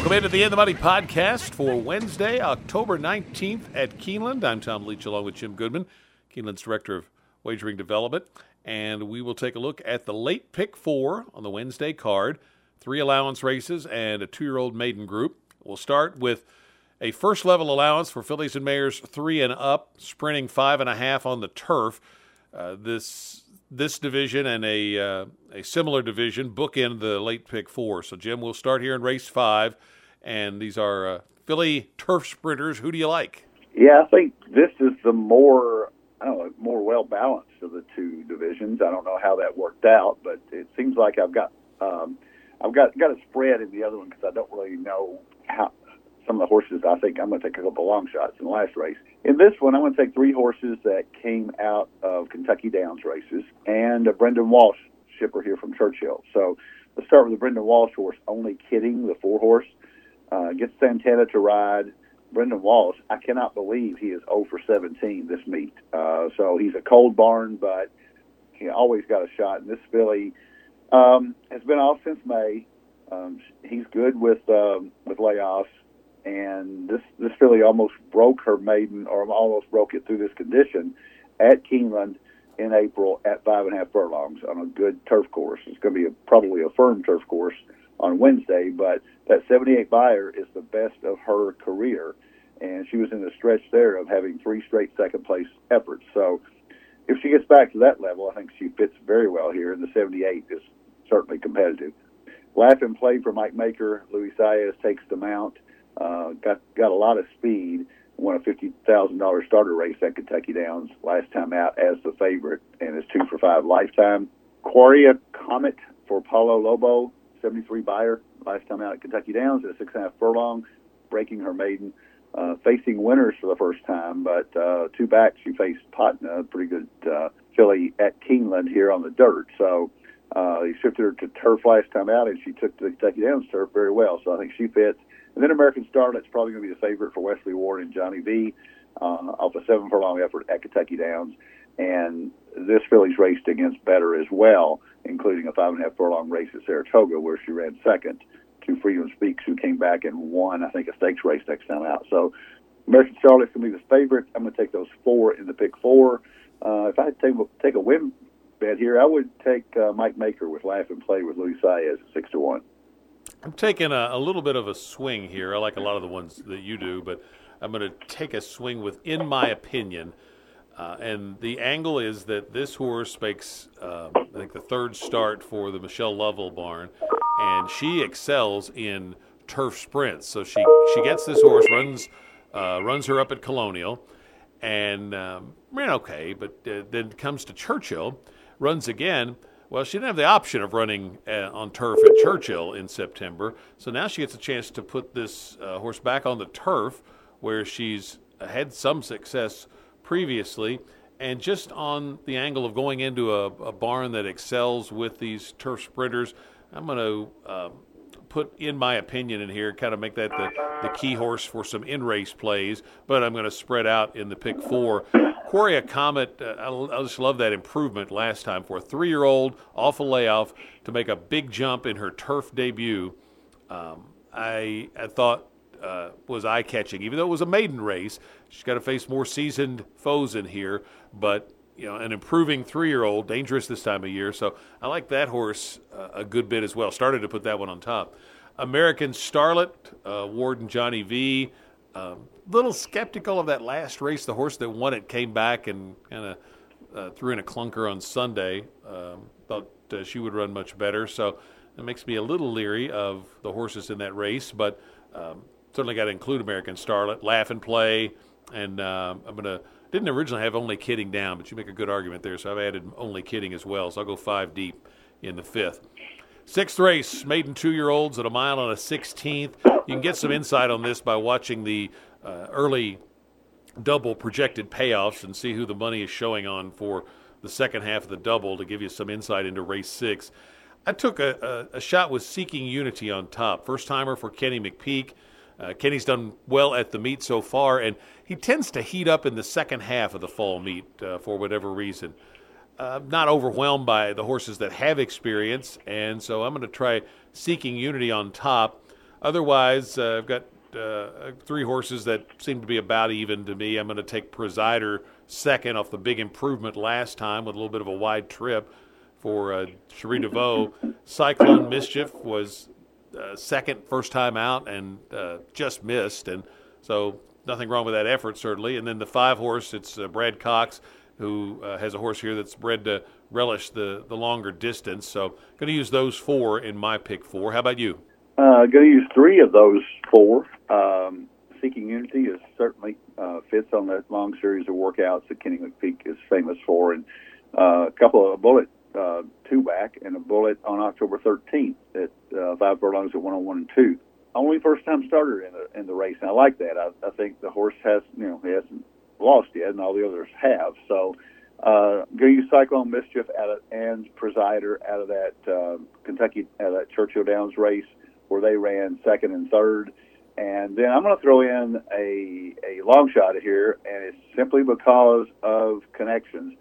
Welcome into the In the Money podcast for Wednesday, October 19th at Keeneland. I'm Tom Leach along with Jim Goodman, Keeneland's Director of Wagering Development. And we will take a look at the late pick four on the Wednesday card three allowance races and a two year old maiden group. We'll start with a first level allowance for fillies and mares three and up, sprinting five and a half on the turf. Uh, this this division and a uh, a similar division bookend the late pick four. So Jim, we'll start here in race five, and these are uh, filly turf sprinters. Who do you like? Yeah, I think this is the more I don't know more well balanced of the two divisions. I don't know how that worked out, but it seems like I've got um, I've got got a spread in the other one because I don't really know how some of the horses. I think I'm going to take a couple long shots in the last race. In this one, I'm going to take three horses that came out of Kentucky Downs races and a Brendan Walsh shipper here from Churchill. So let's start with the Brendan Walsh horse, only kidding, the four horse. Uh, gets Santana to ride. Brendan Walsh, I cannot believe he is 0 for 17 this meet. Uh, so he's a cold barn, but he always got a shot. And this filly um, has been off since May. Um, he's good with um, with layoffs and this this filly almost broke her maiden, or almost broke it through this condition at Keeneland in April at five and a half furlongs on a good turf course. It's going to be a, probably a firm turf course on Wednesday, but that 78 Beyer is the best of her career, and she was in the stretch there of having three straight second place efforts. So if she gets back to that level, I think she fits very well here, and the 78 is certainly competitive. Laugh and play for Mike Maker. Luis Saez takes the mount. Uh, got got a lot of speed. Won a fifty thousand dollars starter race at Kentucky Downs last time out as the favorite, and is two for five lifetime. Quaria Comet for Paulo Lobo, seventy three Beyer last time out at Kentucky Downs at a six and a half furlong, breaking her maiden. Uh, facing winners for the first time, but uh, two back she faced Patna, a pretty good uh, filly at Keeneland here on the dirt. So uh, he shifted her to turf last time out, and she took the Kentucky Downs turf very well. So I think she fits. And then American Starlet's probably going to be the favorite for Wesley Ward and Johnny V uh, off a seven furlong effort at Kentucky Downs. And this filly's raced against better as well, including a five and a half furlong race at Saratoga where she ran second to Freedom Speaks, who came back and won, I think, a stakes race next time out. So American Starlet's going to be the favorite. I'm going to take those four in the pick four. Uh, if I take, take a win bet here, I would take uh, Mike Maker with Laugh and Play with Luis Saez at six to one. I'm taking a, a, little bit of a swing here. I like a lot of the ones that you do, but I'm going to take a swing with, in my opinion, uh, and the angle is that this horse makes, uh, I think, the third start for the Michelle Lovell barn, and she excels in turf sprints. So she she gets this horse, runs uh, runs her up at Colonial, and um, ran okay, but uh, then comes to Churchill, runs again well, she didn't have the option of running uh, on turf at Churchill in September, so now she gets a chance to put this uh, horse back on the turf where she's had some success previously. And just on the angle of going into a, a barn that excels with these turf sprinters, I'm going to uh, put in my opinion in here, kind of make that the, the key horse for some in race plays, but I'm going to spread out in the pick four. Quaria Comet, uh, I, just love that improvement last time for a three year old off a layoff to make a big jump in her turf debut. Um, I, I thought uh, was eye catching, even though it was a maiden race. She's got to face more seasoned foes in here, but you know, an improving three-year-old, dangerous this time of year. So I like that horse uh, a good bit as well. Started to put that one on top. American Starlet, uh, Warden Johnny V. Um, little skeptical of that last race. The horse that won it came back and kind of uh, threw in a clunker on Sunday. Um, thought uh, she would run much better. So it makes me a little leery of the horses in that race. But um, certainly got to include American Starlet, Laugh and Play, and um, I'm going to didn't originally have only kidding down, but you make a good argument there. So I've added only kidding as well. So I'll go five deep in the fifth. Sixth race, maiden two year olds at a mile on a 16th. You can get some insight on this by watching the uh, early double projected payoffs and see who the money is showing on for the second half of the double to give you some insight into race six. I took a, a, a shot with Seeking Unity on top. First timer for Kenny McPeek. Uh, Kenny's done well at the meet so far, and he tends to heat up in the second half of the fall meet uh, for whatever reason. Uh, not overwhelmed by the horses that have experience, and so I'm going to try Seeking Unity on top. otherwise, uh, I've got uh, three horses that seem to be about even to me. I'm going to take Presider second off the big improvement last time with a little bit of a wide trip for uh, Cherie DeVaux. Cyclone Mischief was uh, second first time out and uh, just missed, and so nothing wrong with that effort certainly. And then the five horse, it's uh, Brad Cox who uh, has a horse here that's bred to relish the the longer distance. So going to use those four in my pick four. How about you? Uh, going to use three of those four. Um, Seeking Unity is certainly uh, fits on that long series of workouts that Kenny McPeek is famous for, and a couple of bullet uh, two back and a bullet on October 13th at uh, five furlongs at 101 and two. Only first time starter in the in the race, and I like that. I, I think the horse has you know he hasn't lost yet, and all the others have. So, uh, go use Cyclone Mischief out of and Presider out of that uh, Kentucky out of that Churchill Downs race where they ran second and third. And then I'm going to throw in a, a long shot here, and it's simply because of connections.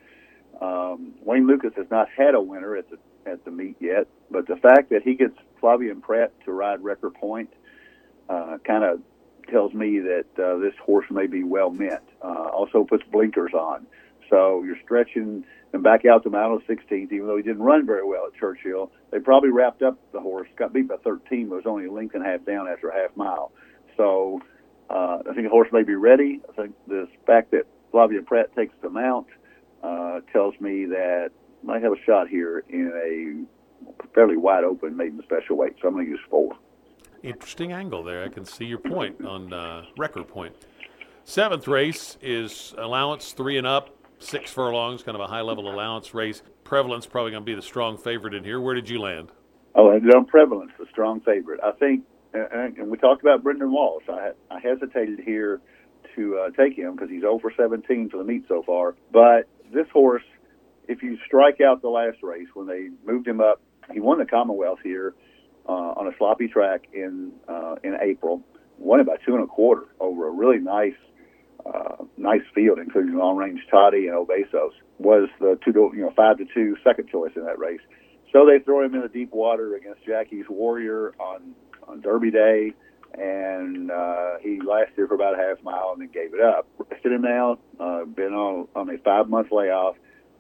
Um, Wayne Lukas has not had a winner at the at the meet yet, but the fact that he gets Flavien Prat to ride Wrecker Point uh, kind of tells me that uh, this horse may be well meant. Uh, also puts blinkers on, so you're stretching and back out to Mile 16th, even though he didn't run very well at Churchill. They probably wrapped up the horse, got beat by 13, but was only a length and a half down after a half mile. So uh, I think the horse may be ready. I think the fact that Flavien Prat takes the mount uh, tells me that might have a shot here in a fairly wide open maiden special weight. So I'm going to use four. Interesting angle there. I can see your point on uh, Wrecker Point. Seventh race is allowance three and up, six furlongs, kind of a high level allowance race. Prevalence probably going to be the strong favorite in here. Where did you land? Oh, and on Prevalence, the strong favorite. I think, and, and we talked about Brendan Walsh. I, I hesitated here to uh, take him because he's over 17 for the meet so far. But this horse, if you strike out the last race when they moved him up, he won the Commonwealth here uh, on a sloppy track in uh, in April. Won it by two and a quarter over a really nice uh, nice field, including long range Toddy and O Besos. Was the two to you know five to two second choice in that race. So they throw him in the deep water against Jackie's Warrior on on Derby Day, and uh, he lasted for about a half mile and then gave it up. Rested him now. Uh, been on on a five month layoff,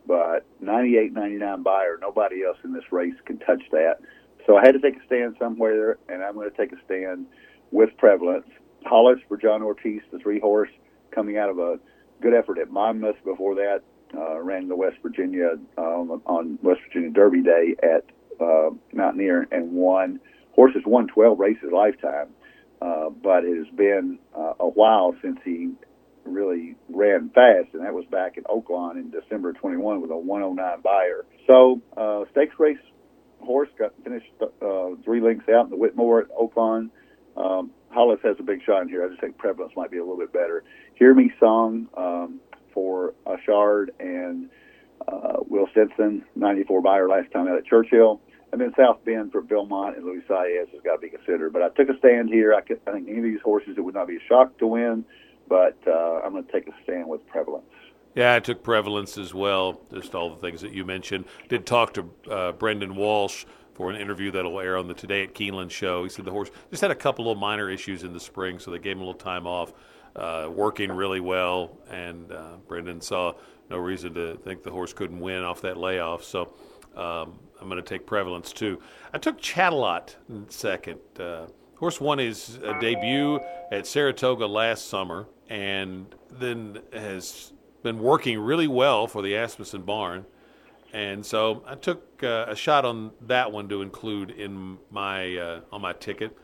but 98, 99 Beyer. Nobody else in this race can touch that. So I had to take a stand somewhere, and I'm going to take a stand with Prevalence. Hollis for John Ortiz, the three horse, coming out of a good effort at Monmouth. Before that, uh, ran the West Virginia uh, on West Virginia Derby Day at uh, Mountaineer and won. Horse has won 12 races lifetime, uh, but it has been uh, a while since he really ran fast, and that was back at Oaklawn in December 21 with a 109 Beyer. So, uh, stakes race horse got finished uh, three lengths out in the Whitmore at Oaklawn. Um, Hollis has a big shot in here. I just think prevalence might be a little bit better. Hear Me Song um, for Ashard and uh, Will Stinson, 94 Beyer last time out at Churchill. And then South Bend for Belmont and Luis Saez has got to be considered. But I took a stand here. I, could, I think any of these horses, it would not be a shock to win, but uh, I'm going to take a stand with prevalence. Yeah, I took prevalence as well. Just all the things that you mentioned. Did talk to uh, Brendan Walsh for an interview that'll air on the Today at Keeneland show. He said the horse just had a couple of minor issues in the spring, so they gave him a little time off. Uh, working really well, and uh, Brendan saw no reason to think the horse couldn't win off that layoff. So um, I'm going to take prevalence too. I took Chattelot second. Uh, horse won his uh, debut at Saratoga last summer, and then has been working really well for the Asmussen barn. And so I took uh, a shot on that one to include in my uh, on my ticket.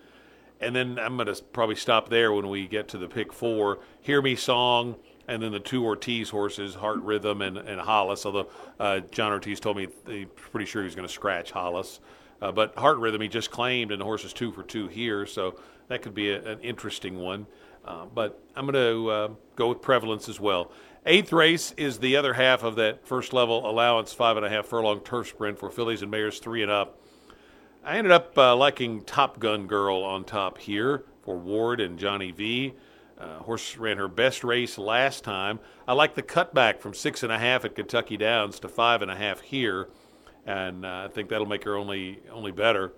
And then I'm going to probably stop there when we get to the pick four. Hear Me Song, and then the two Ortiz horses, Heart Rhythm and, and Hollis. Although uh, John Ortiz told me he's pretty sure he's going to scratch Hollis. Uh, but Heart Rhythm he just claimed, and the horse is two for two here, so that could be a, an interesting one. Uh, but I'm going to uh, go with prevalence as well. Eighth race is the other half of that first level allowance five and a half furlong turf sprint for fillies and mares three and up. I ended up uh, liking Top Gun Girl on top here for Ward and Johnny V. Uh, horse ran her best race last time. I like the cutback from six and a half at Kentucky Downs to five and a half here, and uh, I think that'll make her only only better.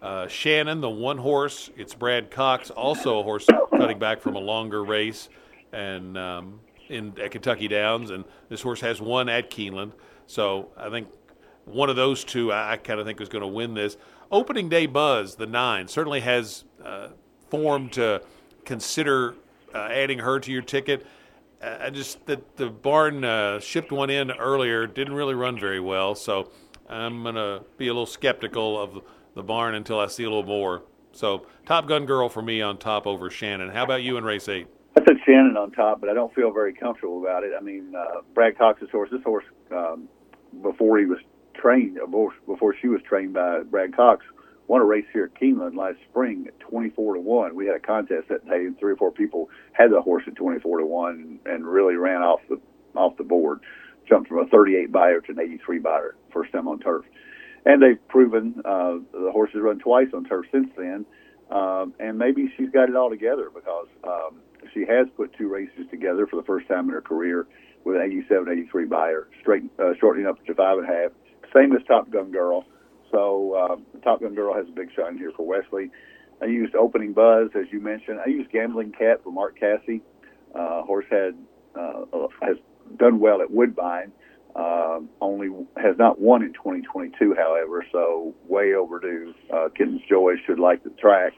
Uh, Shannon, the one horse, it's Brad Cox, also a horse cutting back from a longer race, and um, in at Kentucky Downs, and this horse has won at Keeneland. So I think one of those two, I, I kind of think is going to win this. Opening day buzz, the nine, certainly has uh, form to consider uh, adding her to your ticket. I just that the barn uh, shipped one in earlier, didn't really run very well, so I'm gonna be a little skeptical of the barn until I see a little more. So Top Gun Girl for me on top over Shannon. How about you in race eight? I said Shannon on top, but I don't feel very comfortable about it. I mean, uh, Brad Cox's horse, this horse, um, before he was trained, before she was trained by Brad Cox, won a race here at Keeneland last spring at 24 to 1. We had a contest that day, and three or four people had the horse at 24 to 1 and, really ran off the off the board. Jumped from a 38 Beyer to an 83 Beyer, first time on turf. And they've proven uh, the horse has run twice on turf since then. Um, and maybe she's got it all together because um, she has put two races together for the first time in her career with an 87 83 Beyer, straight, uh, shortening up to five and a half. Same as Top Gun Girl. So uh, Top Gun Girl has a big shine here for Wesley. I used Opening Buzz, as you mentioned. I used Gambling Cat for Mark Casse. Uh, horse had uh, has done well at Woodbine. Uh, only has not won in 2022, however, so way overdue. Uh, Kitten's Joy should like the track.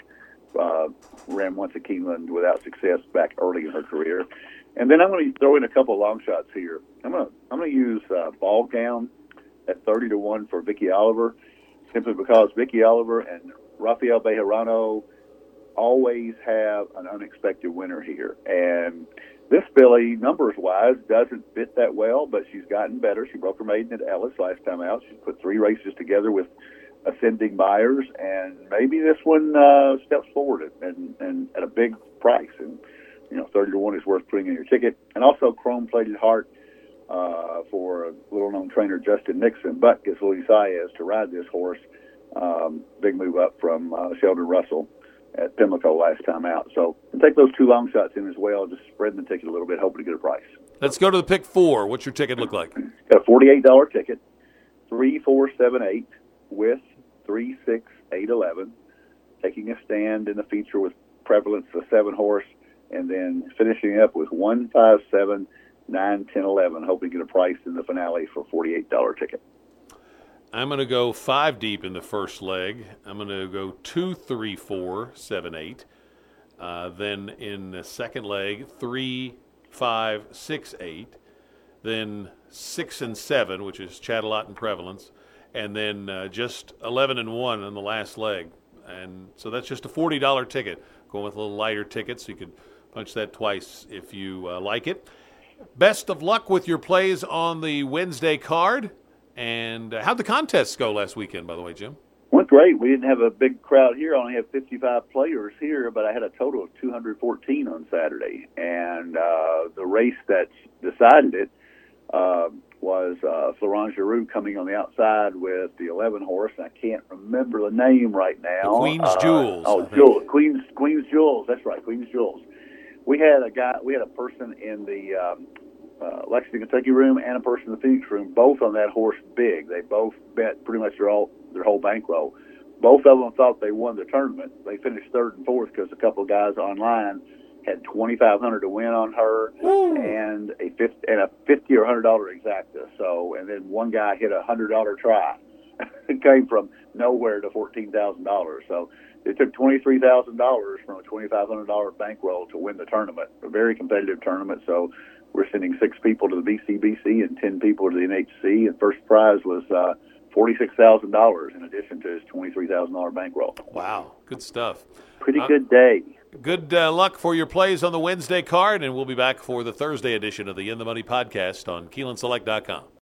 Uh, ran once at Keeneland without success back early in her career. And then I'm going to throw in a couple long shots here. I'm going to I'm going to use uh, Ball Gown at 30 to one for Vicky Oliver simply because Vicky Oliver and Rafael Bejarano always have an unexpected winner here. And this filly, numbers wise, doesn't fit that well, but she's gotten better. She broke her maiden at Ellis last time out. She put three races together with ascending Beyers, and maybe this one uh, steps forward and, and at a big price. And you know, thirty to one is worth putting in your ticket. And also, Chrome Plated Heart uh, for a little known trainer, Justin Nixon, but gets Luis Saez to ride this horse. Um, big move up from uh, Sheldon Russell at Pimlico last time out. So take those two long shots in as well, just spreading the ticket a little bit, hoping to get a price. Let's go to the pick four. What's your ticket look like? Got a forty-eight dollar ticket, three four seven eight with three six eight eleven, taking a stand in the feature with prevalence of seven horse, and then finishing up with one five seven 9, 10, 11, hoping to get a price in the finale for $48 ticket. I'm going to go five deep in the first leg. I'm going to go two, three, four, seven, eight. Uh, then in the second leg, three, five, six, eight. Then six and seven, which is Chattelot and Prevalence. And then uh, just 11 and one in the last leg. And so that's just a $40 ticket. Going with a little lighter ticket, so you could punch that twice if you uh, like it. Best of luck with your plays on the Wednesday card. And uh, how'd the contests go last weekend, by the way, Jim? Went great. We didn't have a big crowd here. I only have 55 players here, but I had a total of 214 on Saturday. And uh, the race that decided it uh, was uh, Florent Geroux coming on the outside with the 11 horse. I can't remember the name right now. The Queen's uh, Jewels. Oh, Jewels. Queen's Queen's Jewels. That's right, Queen's Jewels we had a guy, we had a person in the um, uh, Lexington, Kentucky room and a person in the Phoenix room, both on that horse big. They both bet pretty much their all their whole bankroll. Both of them thought they won the tournament. They finished third and fourth because a couple of guys online had twenty five hundred to win on her Ooh. and a fifty and a fifty or hundred dollar exacta. So and then one guy hit a hundred dollar try. It came from nowhere to fourteen thousand dollars. So it took twenty three thousand dollars from a twenty five hundred dollar bankroll to win the tournament. A very competitive tournament. So we're sending six people to the BCBC and ten people to the NHC. And first prize was uh, forty six thousand dollars in addition to his twenty three thousand dollar bankroll. Wow, good stuff. Pretty uh, good day. Good uh, luck for your plays on the Wednesday card, and we'll be back for the Thursday edition of the In the Money podcast on KeenelandSelect.com.